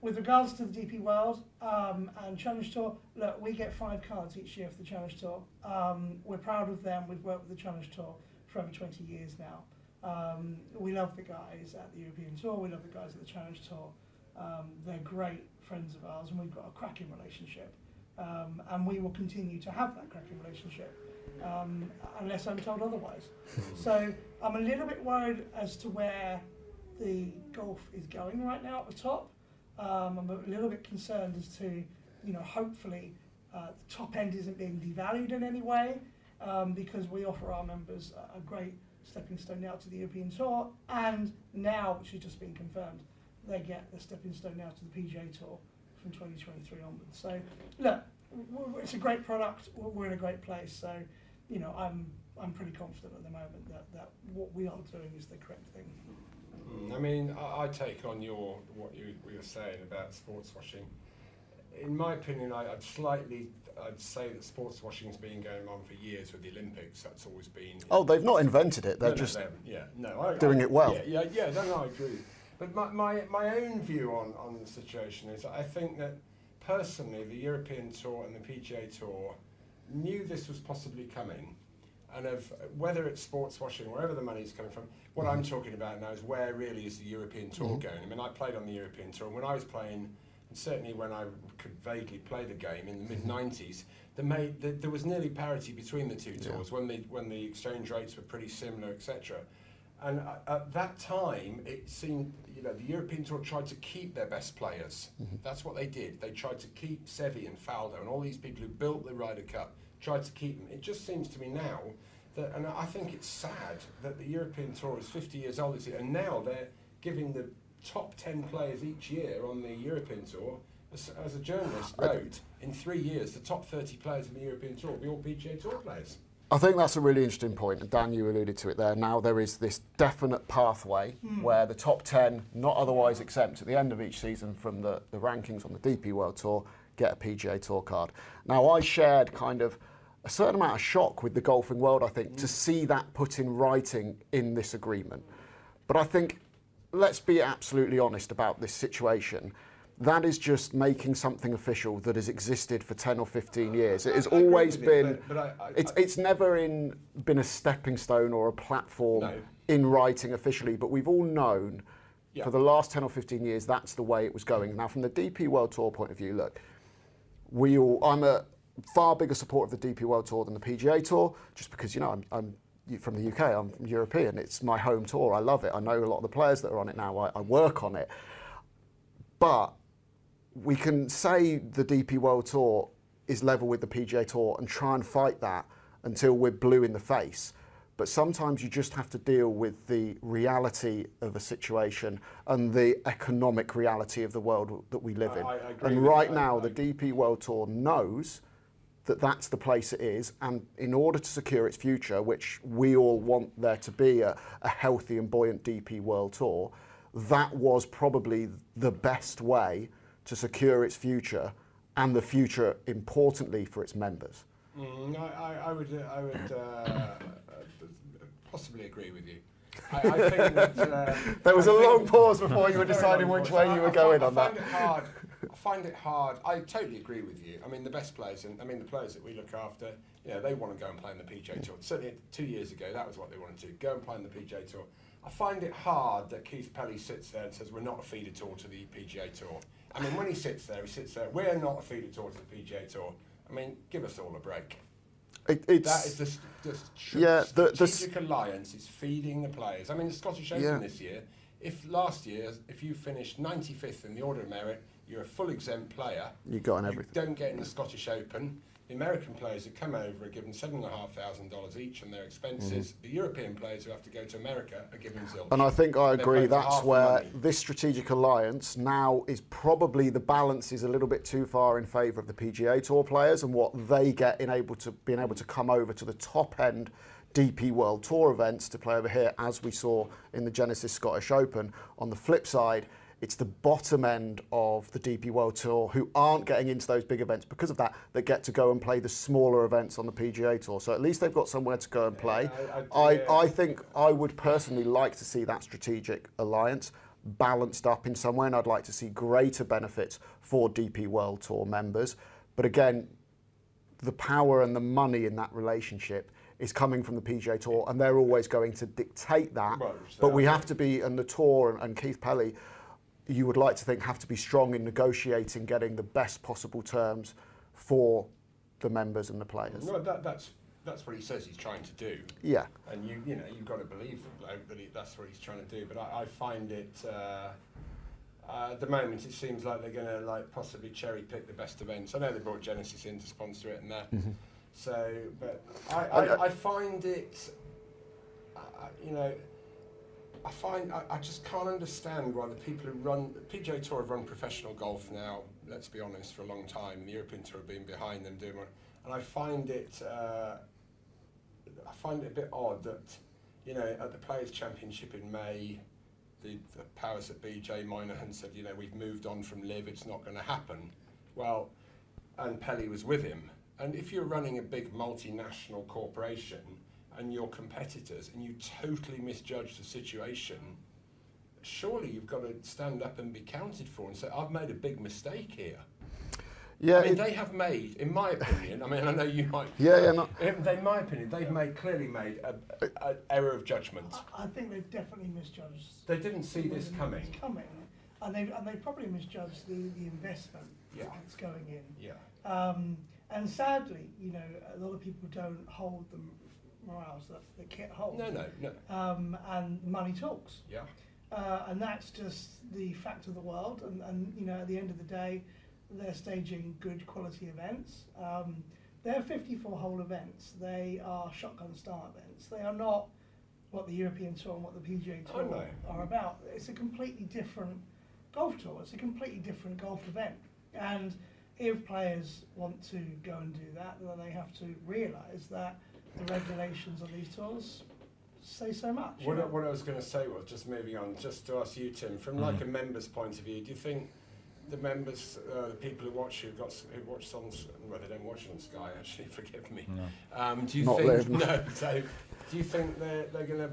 With regards to the DP World um, and Challenge Tour, look, we get five cards each year for the Challenge Tour. Um, we're proud of them. We've worked with the Challenge Tour for over 20 years now. Um, we love the guys at the European Tour. We love the guys at the Challenge Tour. Um, they're great friends of ours, and we've got a cracking relationship. Um, and we will continue to have that cracking relationship um, unless I'm told otherwise. so I'm a little bit worried as to where the golf is going right now at the top. Um, I'm a little bit concerned as to, you know, hopefully uh, the top end isn't being devalued in any way um, because we offer our members a, a great stepping stone now to the European Tour and now, which has just been confirmed, they get the stepping stone now to the PGA Tour from 2023 onwards. So, look, w- w- it's a great product. We're we're in a great place. So, you know, I'm I'm pretty confident at the moment that, that what we are doing is the correct thing. Mm, I mean, I, I take on your what you were saying about sports washing. In my opinion, I, I'd slightly I'd say that sports washing's been going on for years with the Olympics. That's always been. Oh, they've not invented it. They're No, no, just they haven't. yeah, no, I, doing I- it well. Yeah, yeah, yeah. No, no, I agree. But my, my, my own view on, on the situation is I think that personally the European Tour and the PGA Tour knew this was possibly coming, and of whether it's sports washing, wherever the money's coming from. What I'm talking about now is where really is the European Tour Mhm. going. I mean, I played on the European Tour, and when I was playing, and certainly when I could vaguely play the game in the mid '90s, the made, the, there was nearly parity between the two Yeah. tours when the when the exchange rates were pretty similar, etc. And at, at that time, it seemed you know the European Tour tried to keep their best players. Mm-hmm. That's what they did. They tried to keep Seve and Faldo and all these people who built the Ryder Cup. Tried to keep them. It just seems to me now that, and I think it's sad that the European Tour is 50 years old this year, and now they're giving the top 10 players each year on the European Tour. As, as a journalist wrote, in three years, the top 30 players in the European Tour will be all PGA Tour players. I think that's a really interesting point, and Dan, you alluded to it there. Now there is this definite pathway hmm. where the top 10, not otherwise exempt at the end of each season from the, the rankings on the DP World Tour, get a PGA Tour card. Now, I shared kind of a certain amount of shock with the golfing world, I think, to hmm. see that put in writing in this agreement. But I think, let's be absolutely honest about this situation. That is just making something official that has existed for 10 or 15 years. It has always been. but- but I- I- it's, I- it's never in, been a stepping stone or a platform No. in writing officially, but we've all known Yeah. for the last 10 or 15 years that's the way it was going. Now, from the DP World Tour point of view, look, we all, I'm a far bigger supporter of the DP World Tour than the PGA Tour, just because, you know, I'm, I'm from the UK, I'm European, it's my home tour, I love it. I know a lot of the players that are on it now, I, I work on it. But we can say the DP World Tour is level with the PGA Tour and try and fight that until we're blue in the face. But sometimes you just have to deal with the reality of a situation and the economic reality of the world that we live in. I agree and right you. now, I- the DP World Tour knows that that's the place it is. And in order to secure its future, which we all want there to be a, a healthy and buoyant DP World Tour, that was probably the best way to secure its future and the future, importantly, for its members. Mm, I, I, I would, uh, I would uh, possibly agree with you. I, I think that, uh, There was I a long pause before you were deciding which way you were going on I find that. It hard. I find it hard. I totally agree with you. I mean, the best players, and I mean the players that we look after, you know, they want to go and play in the PGA Tour. Certainly, two years ago, that was what they wanted to do: go and play in the PGA Tour. I find it hard that Keith Pelley sits there and says we're not a feeder tour to the PGA Tour. I mean, when he sits there, he sits there. We're not a feeder tour to the PGA Tour. I mean, give us all a break. It, it's, That is the, st- the str- Yeah, the- the alliance is feeding the players. I mean, the Scottish Open Yeah. this year if last year, if you finished 95th in the order of merit, you're a full exempt player. You got you everything. don't get in the Scottish Open. The American players who come over are given seven and a half thousand dollars each on their expenses. Mm-hmm. The European players who have to go to America are given zilch. And I think I agree. That's where this strategic alliance now is probably the balance is a little bit too far in favour of the PGA Tour players and what they get in able to being able to come over to the top end DP World Tour events to play over here, as we saw in the Genesis Scottish Open. On the flip side, it's the bottom end of the DP World Tour who aren't getting into those big events because of that that get to go and play the smaller events on the PGA Tour. So at least they've got somewhere to go and play. I- I- I. I think I would personally like to see that strategic alliance balanced up in some way, and I'd like to see greater benefits for DP World Tour members. But again, the power and the money in that relationship is coming from the PGA Tour, and they're always going to dictate that. Well, which but we have to be, and the Tour and, and Keith Pelley, you would like to think have to be strong in negotiating, getting the best possible terms for the members and the players. No, that, that's that's what he says he's trying to do. Yeah. And you, you know, you've got to believe the bloke that he, that's what he's trying to do. But I, I find it, uh, uh, at the moment, it seems like they're going to like possibly cherry pick the best events. I know they brought Genesis in to sponsor it and that. So, but I, uh, I, I find it, uh, you know, I find I, I just can't understand why the people who run PGA Tour have run professional golf now. Let's be honest, for a long time. The European Tour have been behind them doing, and I find it. Uh, I find it a bit odd that, you know, at the Players Championship in May, the, the powers that be, Jay Monahan said, you know, we've moved on from LIV, it's not going to happen. Well, and Pelley was with him. And if you're running a big multinational corporation and your competitors and you totally misjudge the situation, surely you've got to stand up and be counted for and say, I've made a big mistake here. Yeah. I mean, it- they have made, in my opinion, I mean, I know you might. Yeah, yeah, no- In, in my opinion, they've made clearly made a, a error of judgment. I, I think they've definitely misjudged. They didn't see this coming. It's coming, and they and they probably misjudged the, the investment Yeah. that's going in. Yeah. Um, and sadly, you know, a lot of people don't hold the morals that the kit holds. No, no, no. Um, and money talks. Yeah. Uh, and that's just the fact of the world. And, and, you know, at the end of the day, they're staging good quality events. Um, they're 54 hole events. They are shotgun start events. They are not what the European Tour and what the PGA Oh, Tour no. are about. It's a completely different golf tour. It's a completely different golf event. And if players want to go and do that, then they have to realise that the regulations on these tours say so much. you What, I- what I was going to say was just moving on, just to ask you, Tim, from like a member's point of view, do you think the members, uh, the people who watch who got who watch on, s- well, they don't watch on Sky, actually, forgive me. Um, do you Not think live. no? So, do you think they're they're going to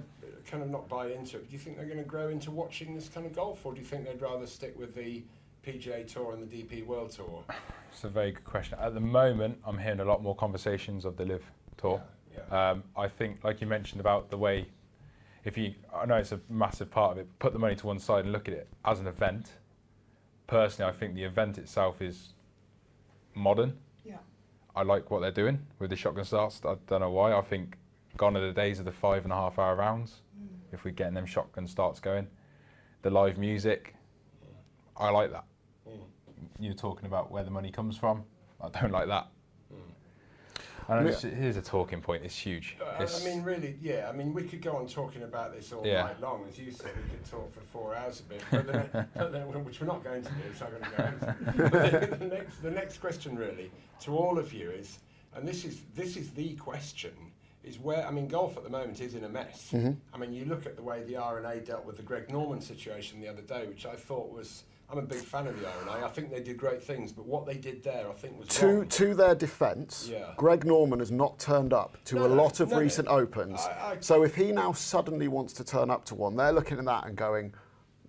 kind of not buy into it? Do you think they're going to grow into watching this kind of golf, or do you think they'd rather stick with the PGA Tour and the DP World Tour? It's a very good question. At the moment, I'm hearing a lot more conversations of the LIV Tour. Yeah, yeah. Um, I think, like you mentioned about the way, if you, I know it's a massive part of it, put the money to one side and look at it as an event. Personally, I think the event itself is modern. Yeah. I like what they're doing with the shotgun starts. I don't know why. I think gone are the days of the five and a half hour rounds. If we're getting them shotgun starts going, the live music, I like that. Mm. You're talking about where the money comes from. I don't like that. I know Yeah. here's a talking point. It's huge. Uh, I mean, really, yeah. I mean, we could go on talking about this all Yeah. night long, as you said. We could talk for four hours a bit, but the ne- but then- which we're not going to do. So I'm going to go. into. The, the next, the next question, really, to all of you is, and this is this is the question, is where I mean, golf at the moment is in a mess. Mm-hmm. I mean, you look at the way the R&A dealt with the Greg Norman situation the other day, which I thought was. I'm a big fan of the R&A. I think they did great things, but what they did there, I think, was To, wrong. to their defence, Yeah. Greg Norman has not turned up to No, a lot of no, no. recent opens. I- I- so if he now suddenly wants to turn up to one, they're looking at that and going,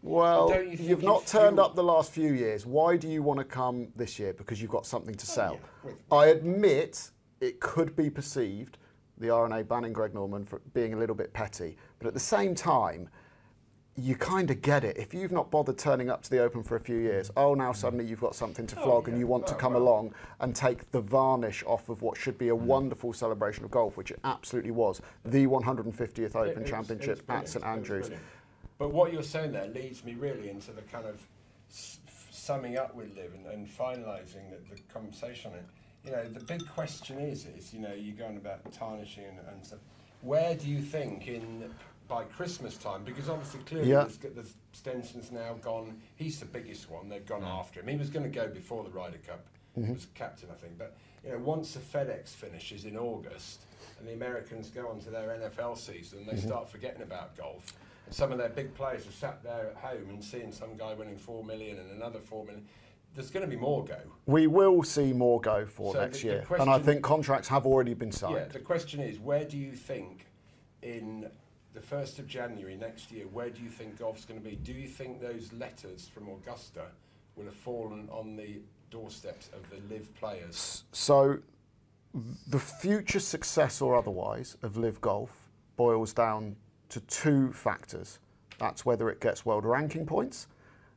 well, you you've not turned up the last few years. Why do you want to come this year? Because you've got something to oh, sell. yeah, with- I admit it could be perceived, the R&A banning Greg Norman, for being a little bit petty. But at the same time, you kind of get it. If you've not bothered turning up to the Open for a few years, oh, now mm. suddenly you've got something to Oh, flog and you want to Oh, come well. along and take the varnish off of what should be a mm. wonderful celebration of golf, which it absolutely was. The 150th Open it Championship at St Andrews. But what you're saying there leads me really into the kind of s- summing up with LIV and, and finalising the, the conversation on it. You know, the big question is, is you know, you're going about tarnishing and, and stuff. Where do you think in by Christmas time? Because obviously, clearly, Yeah. there's, there's Stenson's now gone. He's the biggest one. They've gone after him. He was going to go before the Ryder Cup. He mm-hmm. was captain, I think. But you know, once the FedEx finishes in August and the Americans go on to their NFL season, they mm-hmm. start forgetting about golf. And some of their big players are sat there at home and seeing some guy winning four million and another four million. There's going to be more go. We will see more go for So next the- the year, and I think contracts have already been signed. Yeah, the question is, where do you think in the 1st of January next year, where do you think golf's going to be? Do you think those letters from Augusta will have fallen on the doorsteps of the LIV players? So, the future success or otherwise of LIV Golf boils down to two factors. That's whether it gets world ranking points,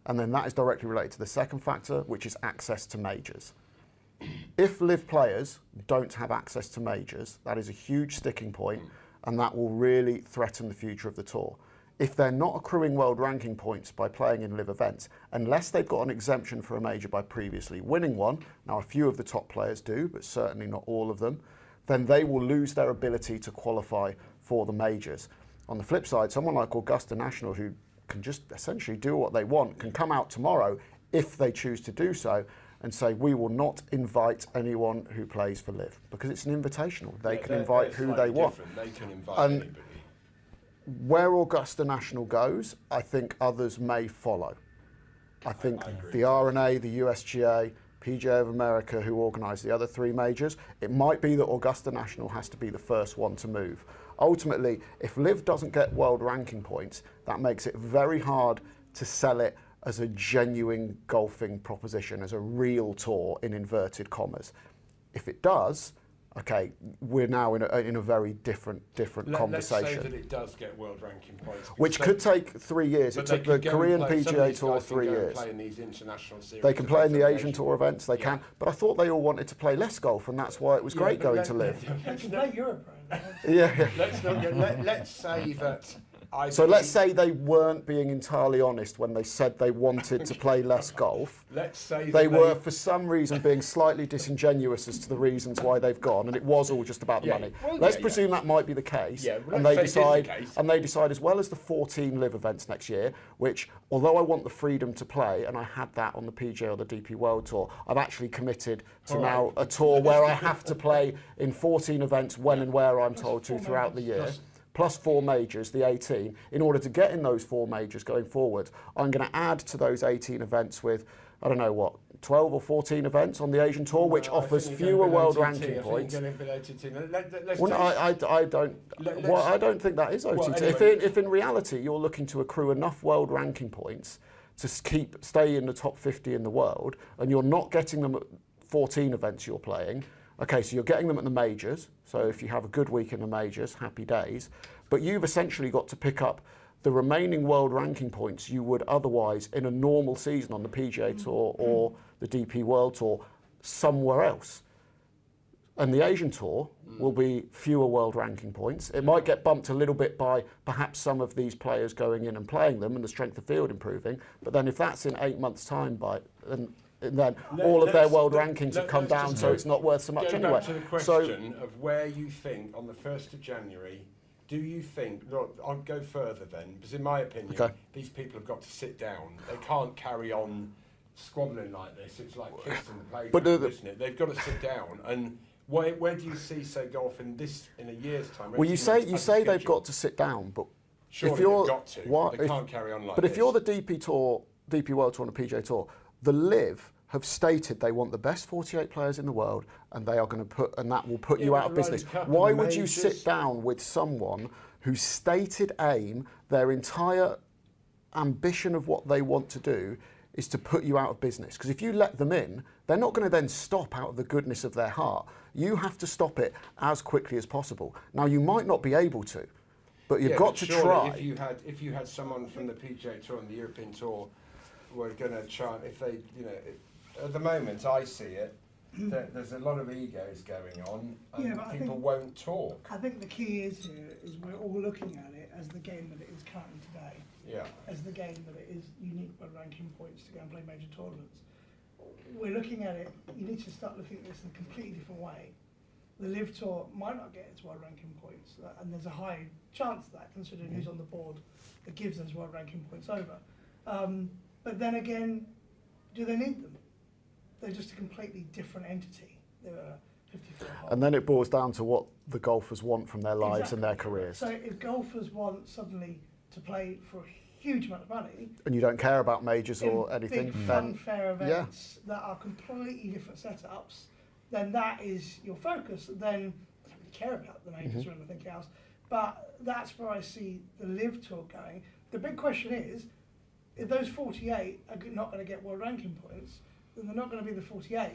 and then that is directly related to the second factor, which is access to majors. If LIV players don't have access to majors, that is a huge sticking point, and that will really threaten the future of the tour. If they're not accruing world ranking points by playing in LIV events, unless they've got an exemption for a major by previously winning one, now a few of the top players do, but certainly not all of them, then they will lose their ability to qualify for the majors. On the flip side, someone like Augusta National, who can just essentially do what they want, can come out tomorrow if they choose to do so and say, We will not invite anyone who plays for LIV because it's an invitational. They Yeah, can invite who they want. They can invite And- anybody. Where Augusta National goes, I think others may follow. I think I the R&A, the USGA, PGA of America, who organise the other three majors, it might be that Augusta National has to be the first one to move. Ultimately, if LIV doesn't get world ranking points, that makes it very hard to sell it as a genuine golfing proposition, as a real tour in inverted commas. If it does, okay, we're now in a, in a very different different Let, let's conversation say that it does get world ranking points. which could take three years. It took the could go and Korean play- PGA Tour guys can three go and years. Play in these international series They can play in the Asian and Tour events. They Yeah. can, but I thought they all wanted to play less golf, and that's why it was Yeah, great going let- to LIV. They let's can not- play Europro. yeah. yeah. Let's not get, let, let's say that. I So let's say they weren't being entirely honest when they said they wanted to play less golf. Let's say They were, for some reason, being slightly disingenuous as to the reasons why they've gone, and it was all just about the Yeah, money. well, let's yeah, presume that might be the case, Yeah, well, and they say it is the decide, case. and they decide as well as the 14 LIV events next year, which, although I want the freedom to play, and I had that on the PGA or the DP World Tour, I've actually committed to All now right. a tour where I have to play in 14 events when and where I'm told to throughout the year Plus- four majors, the 18. In order to get in those four majors going forward, I'm going to add to those 18 events with, I don't know what, 12 or 14 events on the Asian Tour, which offers fewer world ranking points. Let, Well, I, I, I don't. Let- well, I don't think that is OTT. Well, if, in, if in reality you're looking to accrue enough world ranking points to keep stay in the top 50 in the world, and you're not getting them at 14 events you're playing, okay, so you're getting them at the majors. So if you have a good week in the majors, happy days. But you've essentially got to pick up the remaining world ranking points you would otherwise in a normal season on the PGA mm-hmm. Tour or mm-hmm. the DP World Tour somewhere else. And the Asian Tour mm. will be fewer world ranking points. It might get bumped a little bit by perhaps some of these players going in and playing them and the strength of field improving. But then if that's in eight months' time, by and then Let- all of their world rankings have come down, so it's not worth so much anyway. back to the so question of where you think on the 1st of January, do you think, look, I'll go further then, because in my opinion, Okay. these people have got to sit down. They can't carry on squabbling like this. It's like kids in the playground, But the- the- isn't it? They've got to sit down. And where, where do you see, say, golf in this, in a year's time? well, you say you say they've got to sit down, but Surely if you're they've got to. why- they if- can't carry on like But this. if you're the DP Tour, DP World Tour and the PGA Tour, the LIV have stated they want the best 48 players in the world, and they are going to put, and that will put Yeah, you out of business. Why would you sit down with someone whose stated aim, their entire ambition of what they want to do, is to put you out of business? Because if you let them in, they're not going to then stop out of the goodness of their heart. You have to stop it as quickly as possible. Now, you might not be able to, but you've Yeah, got but to try. If you had, if you had someone from the PGA Tour and the European Tour, were going to try, if they, you know, it, at the moment I see it, there, there's a lot of egos going on, and Yeah, people think- won't talk. I think the key is here is we're all looking at it as the game that it is currently today. Yeah. as the game that it is. You need world ranking points to go and play major tournaments. We're looking at it. You need to start looking at this in a completely different way. The LIV Tour might not get its world ranking points, uh, and there's a high chance of that, considering who's on the board that gives us world ranking points over. Um, but then again, do they need them? They're just a completely different entity. They're a 54. And then it boils down to what the golfers want from their lives and their careers. So if golfers want suddenly to play for a huge amount of money, and you don't care about majors or anything, big then funfair events that are completely different setups, then that is your focus. Then I don't really care about the majors Mhm. or anything else. But that's where I see the LIV tour going. The big question is, if those 48 are not going to get world ranking points, then they're not going to be the 48.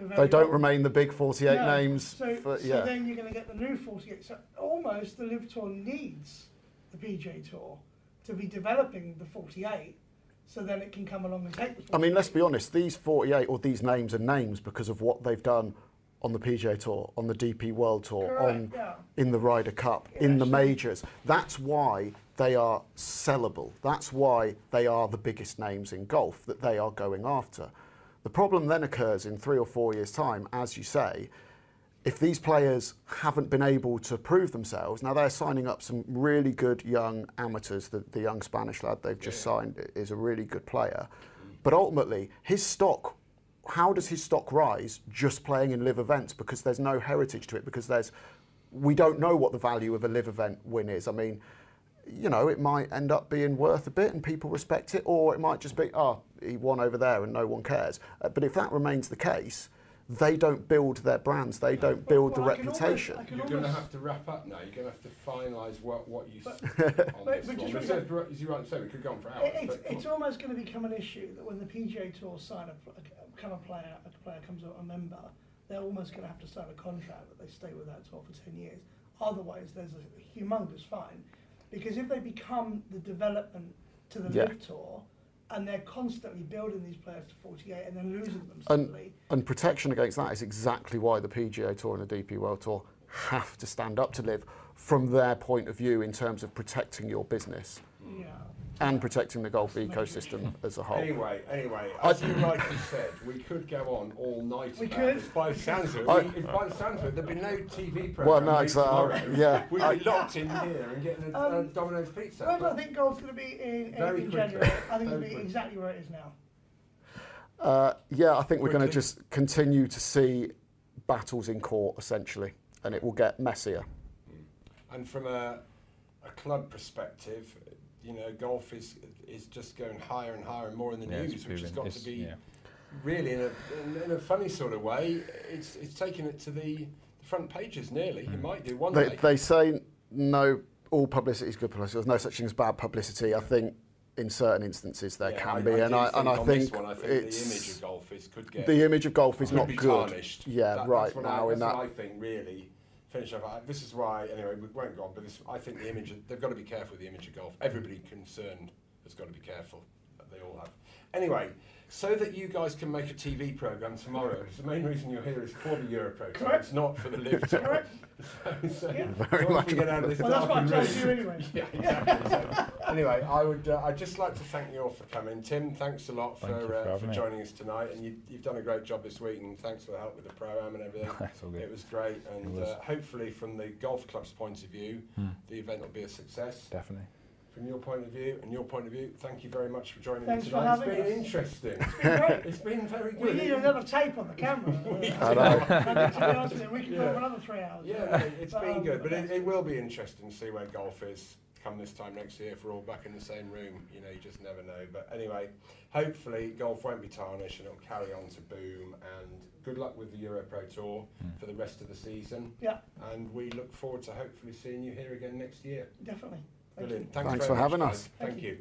No. they don't long. remain the big 48 No. names. So, for, so yeah. then you're going to get the new 48. So almost the LIV Tour needs the PGA Tour to be developing the 48, so then it can come along and take the. I mean, let's be honest, these 48 or these names are names because of what they've done on the PGA Tour, on the DP World Tour, Correct, on yeah. in the Ryder Cup, Yeah, in the actually- majors. That's why they are sellable. That's why they are the biggest names in golf that they are going after. The problem then occurs in three or four years' time, as you say, if these players haven't been able to prove themselves, now they're signing up some really good young amateurs. The, the young Spanish lad they've just signed is a really good player. But ultimately, his stock, how does his stock rise just playing in LIV events? Because there's no heritage to it, because there's, we don't know what the value of a LIV event win is. I mean, you know, it might end up being worth a bit and people respect it, or it might just be, oh, he won over there and no one cares. Uh, but if that remains the case, they don't build their brands, they don't build the Well, I can almost- reputation. I You're going to have to wrap up now. You're going to have to finalise what, what you But- s- on but- this but one. just remember- as you right in saying, we could go on for hours. It, it's, but it's almost going to become an issue that when the PGA Tour sign a, pl- a, become a player, a player comes a member, they're almost going to have to sign a contract that they stay with that tour for ten years. Otherwise, there's a humongous fine, because if they become the development to the Yeah. LIV Tour, and they're constantly building these players to 48 and then losing them And- suddenly, And protection against that is exactly why the PGA Tour and the DP World Tour have to stand up to LIV from their point of view in terms of protecting your business yeah. And protecting the golf ecosystem as a whole. Anyway, anyway, I- as you rightly said, we could go on all night. We could. This. By the sounds of it, I- if by the sounds of it, there'd be no TV program. Well, no, exactly. tomorrow. Yeah, We'd I- be locked in here and getting a, a Um, Domino's pizza. Where do I think golf's going to be in, Very in quickly. January? I think it'll be quickly. exactly where it is now. Uh, yeah, I think we're going to just continue to see battles in court essentially, and it will get messier. And from a, a club perspective, you know, golf is is just going higher and higher and more in the Yeah, news, which has got it's- to be yeah. really in a in, in a funny sort of way. It's it's taking it to the, the front pages nearly. Mm. It might do one They, day. they say no, all publicity is good publicity. There's no such thing as bad publicity. I think in certain instances there Yeah, can I, be, I and I and I think this one, I think it's the image of golf is could get the image of golf is not good. tarnished. Yeah, That- right now I, in that's that. what I think really finish off. This is why anyway we won't go on, but this, I think the image of- they've got to be careful with the image of golf. Everybody concerned has got to be careful. They all have. Anyway, so that you guys can make a TV program tomorrow. Because the main reason you're here is for the Europro. Tour, Correct. It's not for the LIV Tour. Correct. so, so Yeah. Very as long much we get out of this Well, that's what I darkened told room- you anyway. yeah, exactly. So, anyway, I would. Uh, I'd just like to thank you all for coming. Tim, thanks a lot Thank you for for uh, for joining us tonight, and you, you've done a great job this week. And thanks for the help with the pro am and everything. That's all good. It was great, and was. Uh, hopefully, from the golf club's point of view, Hmm. the event will be a success. Definitely. From your point of view and your point of view, thank you very much for joining Thanks me for tonight. It's having been us. interesting. It's been great. it's been very good. We need another tape on the camera. I know. to be honest with you, we can go Yeah. for another three hours. Yeah, no, it's But, been um, good, but it, it will be interesting to see where golf is come this time next year if we're all back in the same room. You know, you just never know. But anyway, hopefully golf won't be tarnished and it'll carry on to boom. And good luck with the Euro Pro Tour for the rest of the season. Yeah, And we look forward to hopefully seeing you here again next year. definitely. Brilliant. Thanks, Thanks for having us. Thank, Thank you. you.